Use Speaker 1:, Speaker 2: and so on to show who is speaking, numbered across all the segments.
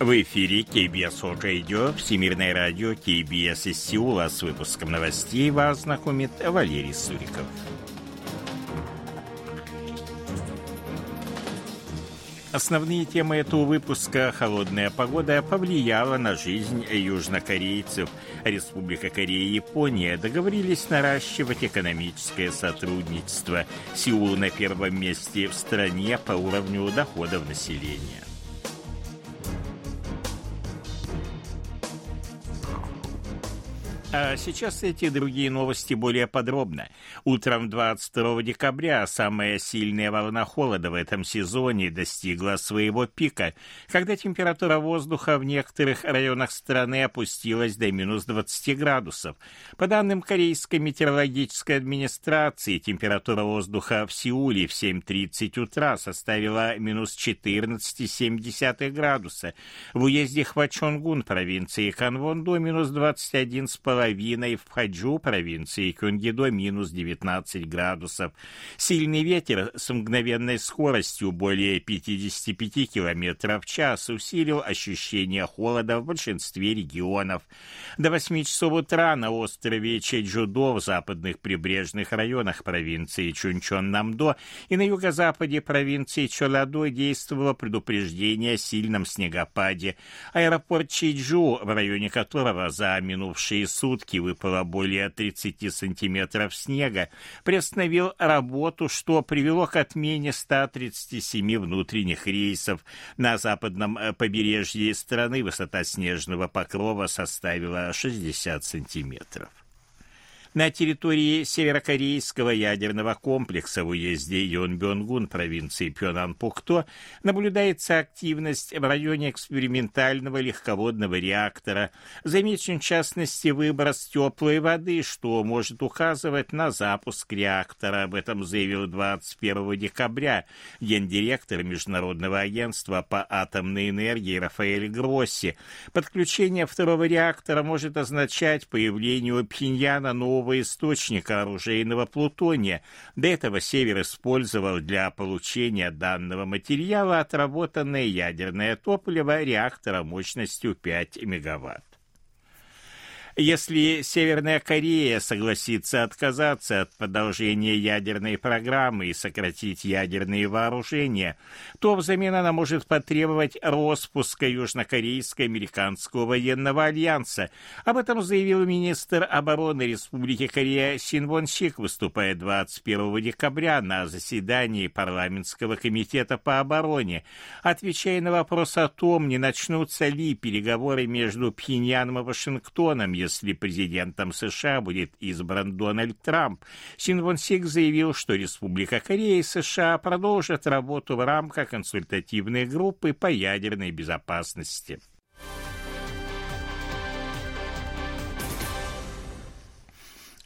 Speaker 1: В эфире КБС Radio, Всемирное радио КБС из Сеула. С выпуском новостей вас знакомит Валерий Суриков. Основные темы этого выпуска «Холодная погода» повлияла на жизнь южнокорейцев. Республика Корея и Япония договорились наращивать экономическое сотрудничество. Сеул на первом месте в стране по уровню доходов населения. А сейчас эти другие новости более подробно. Утром 22 декабря самая сильная волна холода в этом сезоне достигла своего пика, когда температура воздуха в некоторых районах страны опустилась до минус 20 градусов. По данным Корейской метеорологической администрации, температура воздуха в Сеуле в 7.30 утра составила минус 14,7 градуса, в уезде Хвачонгун провинции Канвондо минус 21,5 половиной в Хаджу, провинции Кюнгидо, минус 19 градусов. Сильный ветер с мгновенной скоростью более 55 км в час усилил ощущение холода в большинстве регионов. До 8 часов утра на острове Чеджудо в западных прибрежных районах провинции Чунчон-Намдо и на юго-западе провинции Чоладо действовало предупреждение о сильном снегопаде. Аэропорт Чеджу, в районе которого за минувшие сутки сутки выпало более 30 сантиметров снега, приостановил работу, что привело к отмене 137 внутренних рейсов. На западном э, побережье страны высота снежного покрова составила 60 сантиметров. На территории северокорейского ядерного комплекса в уезде Йонбёнгун провинции Пёнанпукто наблюдается активность в районе экспериментального легководного реактора. Замечен в частности выброс теплой воды, что может указывать на запуск реактора. Об этом заявил 21 декабря гендиректор Международного агентства по атомной энергии Рафаэль Гросси. Подключение второго реактора может означать появление у Пхеньяна нового нового источника оружейного плутония. До этого Север использовал для получения данного материала отработанное ядерное топливо реактора мощностью 5 мегаватт. Если Северная Корея согласится отказаться от продолжения ядерной программы и сократить ядерные вооружения, то взамен она может потребовать распуска Южнокорейско-Американского военного альянса. Об этом заявил министр обороны Республики Корея Син Вон Сик, выступая 21 декабря на заседании парламентского комитета по обороне, отвечая на вопрос о том, не начнутся ли переговоры между Пхеньяном и Вашингтоном, если президентом США будет избран Дональд Трамп. Син Сик заявил, что Республика Корея и США продолжат работу в рамках консультативной группы по ядерной безопасности.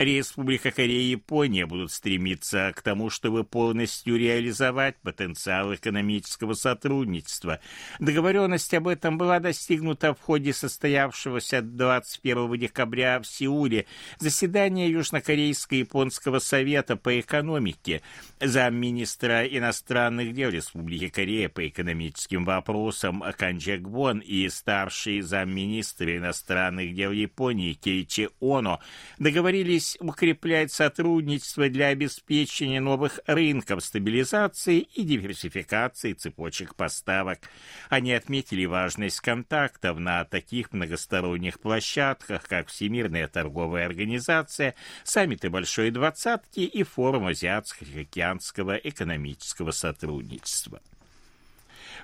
Speaker 1: Республика Корея и Япония будут стремиться к тому, чтобы полностью реализовать потенциал экономического сотрудничества. Договоренность об этом была достигнута в ходе состоявшегося 21 декабря в Сеуле заседания Южнокорейско-японского совета по экономике. Замминистра иностранных дел Республики Корея по экономическим вопросам Канджек Бон и старший замминистра иностранных дел Японии Кейчи Оно договорились Здесь укреплять сотрудничество для обеспечения новых рынков, стабилизации и диверсификации цепочек поставок. Они отметили важность контактов на таких многосторонних площадках, как Всемирная торговая организация, саммиты Большой Двадцатки и форум Азиатско-Океанского экономического сотрудничества.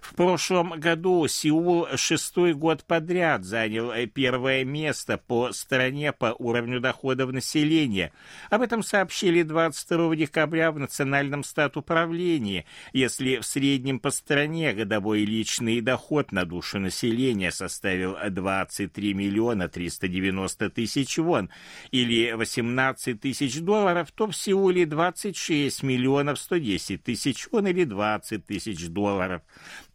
Speaker 1: В прошлом году Сеул шестой год подряд занял э, первое место по стране по уровню доходов населения. Об этом сообщили 22 декабря в Национальном статуправлении. Если в среднем по стране годовой личный доход на душу населения составил 23 миллиона 390 тысяч вон или 18 тысяч долларов, то в Сеуле 26 миллионов 110 тысяч вон или 20 тысяч долларов.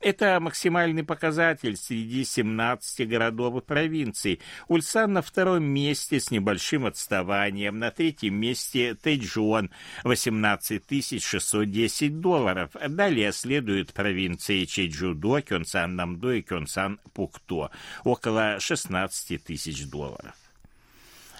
Speaker 1: Это максимальный показатель среди 17 городов и провинций. Ульсан на втором месте с небольшим отставанием. На третьем месте Тэджон 18 610 долларов. Далее следуют провинции Чеджудо, Кёнсан-Намдо и Кёнсан-Пукто около 16 тысяч долларов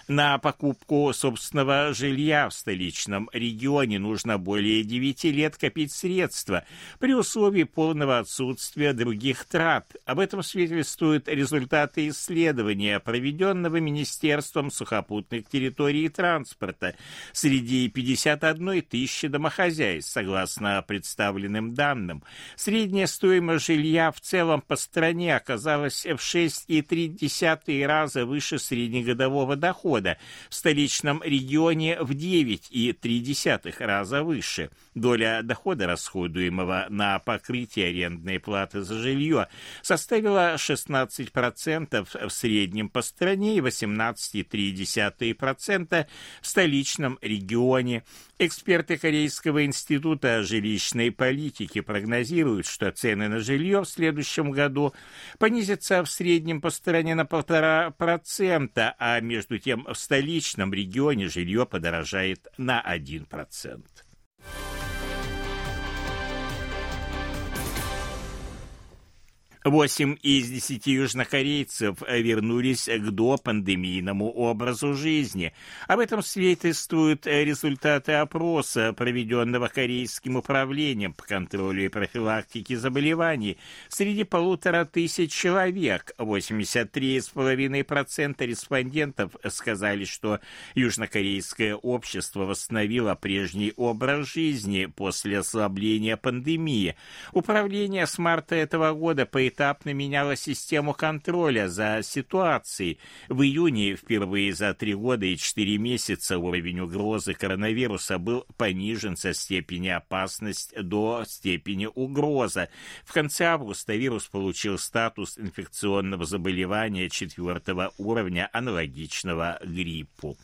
Speaker 1: на покупку собственного жилья в столичном регионе нужно более 9 лет копить средства при условии полного отсутствия других трат. Об этом свидетельствуют результаты исследования, проведенного Министерством сухопутных территорий и транспорта среди 51 тысячи домохозяйств, согласно представленным данным. Средняя стоимость жилья в целом по стране оказалась в 6,3 раза выше среднегодового дохода дохода в столичном регионе в 9,3 раза выше. Доля дохода, расходуемого на покрытие арендной платы за жилье, составила 16% в среднем по стране и 18,3% в столичном регионе. Эксперты Корейского института жилищной политики прогнозируют, что цены на жилье в следующем году понизятся в среднем по стране на полтора процента, а между тем в столичном регионе жилье подорожает на 1%. Восемь из десяти южнокорейцев вернулись к допандемийному образу жизни. Об этом свидетельствуют результаты опроса, проведенного Корейским управлением по контролю и профилактике заболеваний. Среди полутора тысяч человек 83,5% респондентов сказали, что южнокорейское общество восстановило прежний образ жизни после ослабления пандемии. Управление с марта этого года по поэтапно меняла систему контроля за ситуацией. В июне впервые за три года и четыре месяца уровень угрозы коронавируса был понижен со степени опасность до степени угроза. В конце августа вирус получил статус инфекционного заболевания четвертого уровня, аналогичного гриппу.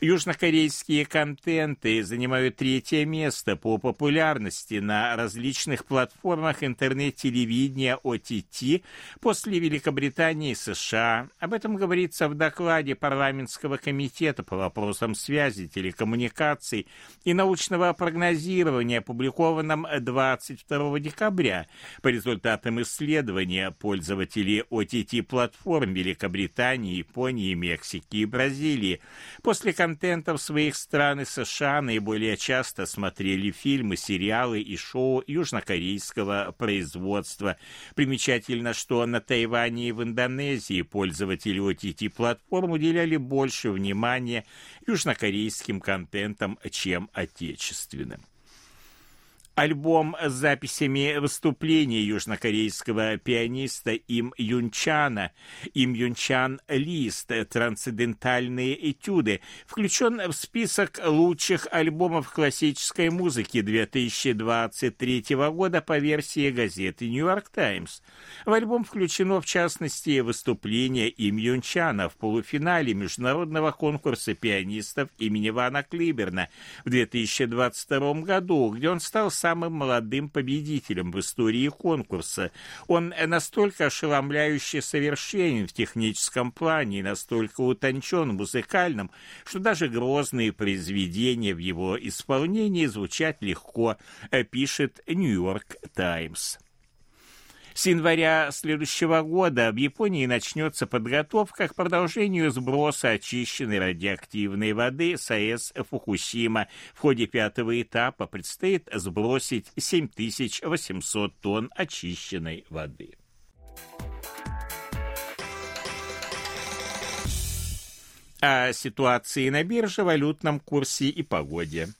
Speaker 1: Южнокорейские контенты занимают третье место по популярности на различных платформах интернет-телевидения OTT после Великобритании и США. Об этом говорится в докладе парламентского комитета по вопросам связи, телекоммуникаций и научного прогнозирования, опубликованном 22 декабря. По результатам исследования пользователей OTT-платформ Великобритании, Японии, Мексики и Бразилии после контентов своих стран и США наиболее часто смотрели фильмы, сериалы и шоу южнокорейского производства. Примечательно, что на Тайване и в Индонезии пользователи OTT-платформ уделяли больше внимания южнокорейским контентам, чем отечественным. Альбом с записями выступлений южнокорейского пианиста Им Юнчана «Им Юнчан Лист. Трансцендентальные этюды» включен в список лучших альбомов классической музыки 2023 года по версии газеты «Нью-Йорк Таймс». В альбом включено, в частности, выступление Им Юнчана в полуфинале международного конкурса пианистов имени Вана Клиберна в 2022 году, где он стал самым самым молодым победителем в истории конкурса. Он настолько ошеломляюще совершенен в техническом плане и настолько утончен в музыкальном, что даже грозные произведения в его исполнении звучат легко, пишет «Нью-Йорк Таймс». С января следующего года в Японии начнется подготовка к продолжению сброса очищенной радиоактивной воды с АЭС Фукусима. В ходе пятого этапа предстоит сбросить 7800 тонн очищенной воды. О ситуации на бирже, валютном курсе и погоде.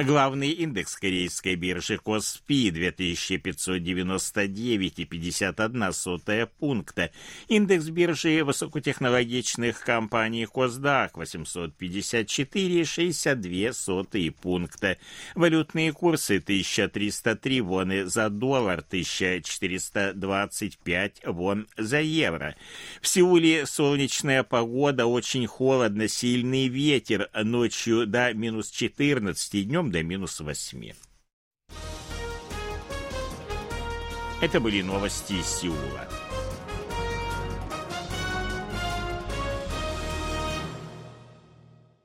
Speaker 1: Главный индекс корейской биржи Коспи 2599,51 пункта. Индекс биржи высокотехнологичных компаний Косдак 854,62 пункта. Валютные курсы 1303 воны за доллар, 1425 вон за евро. В Сеуле солнечная погода, очень холодно, сильный ветер, ночью до минус 14, до минус 8. Это были новости из Сеула.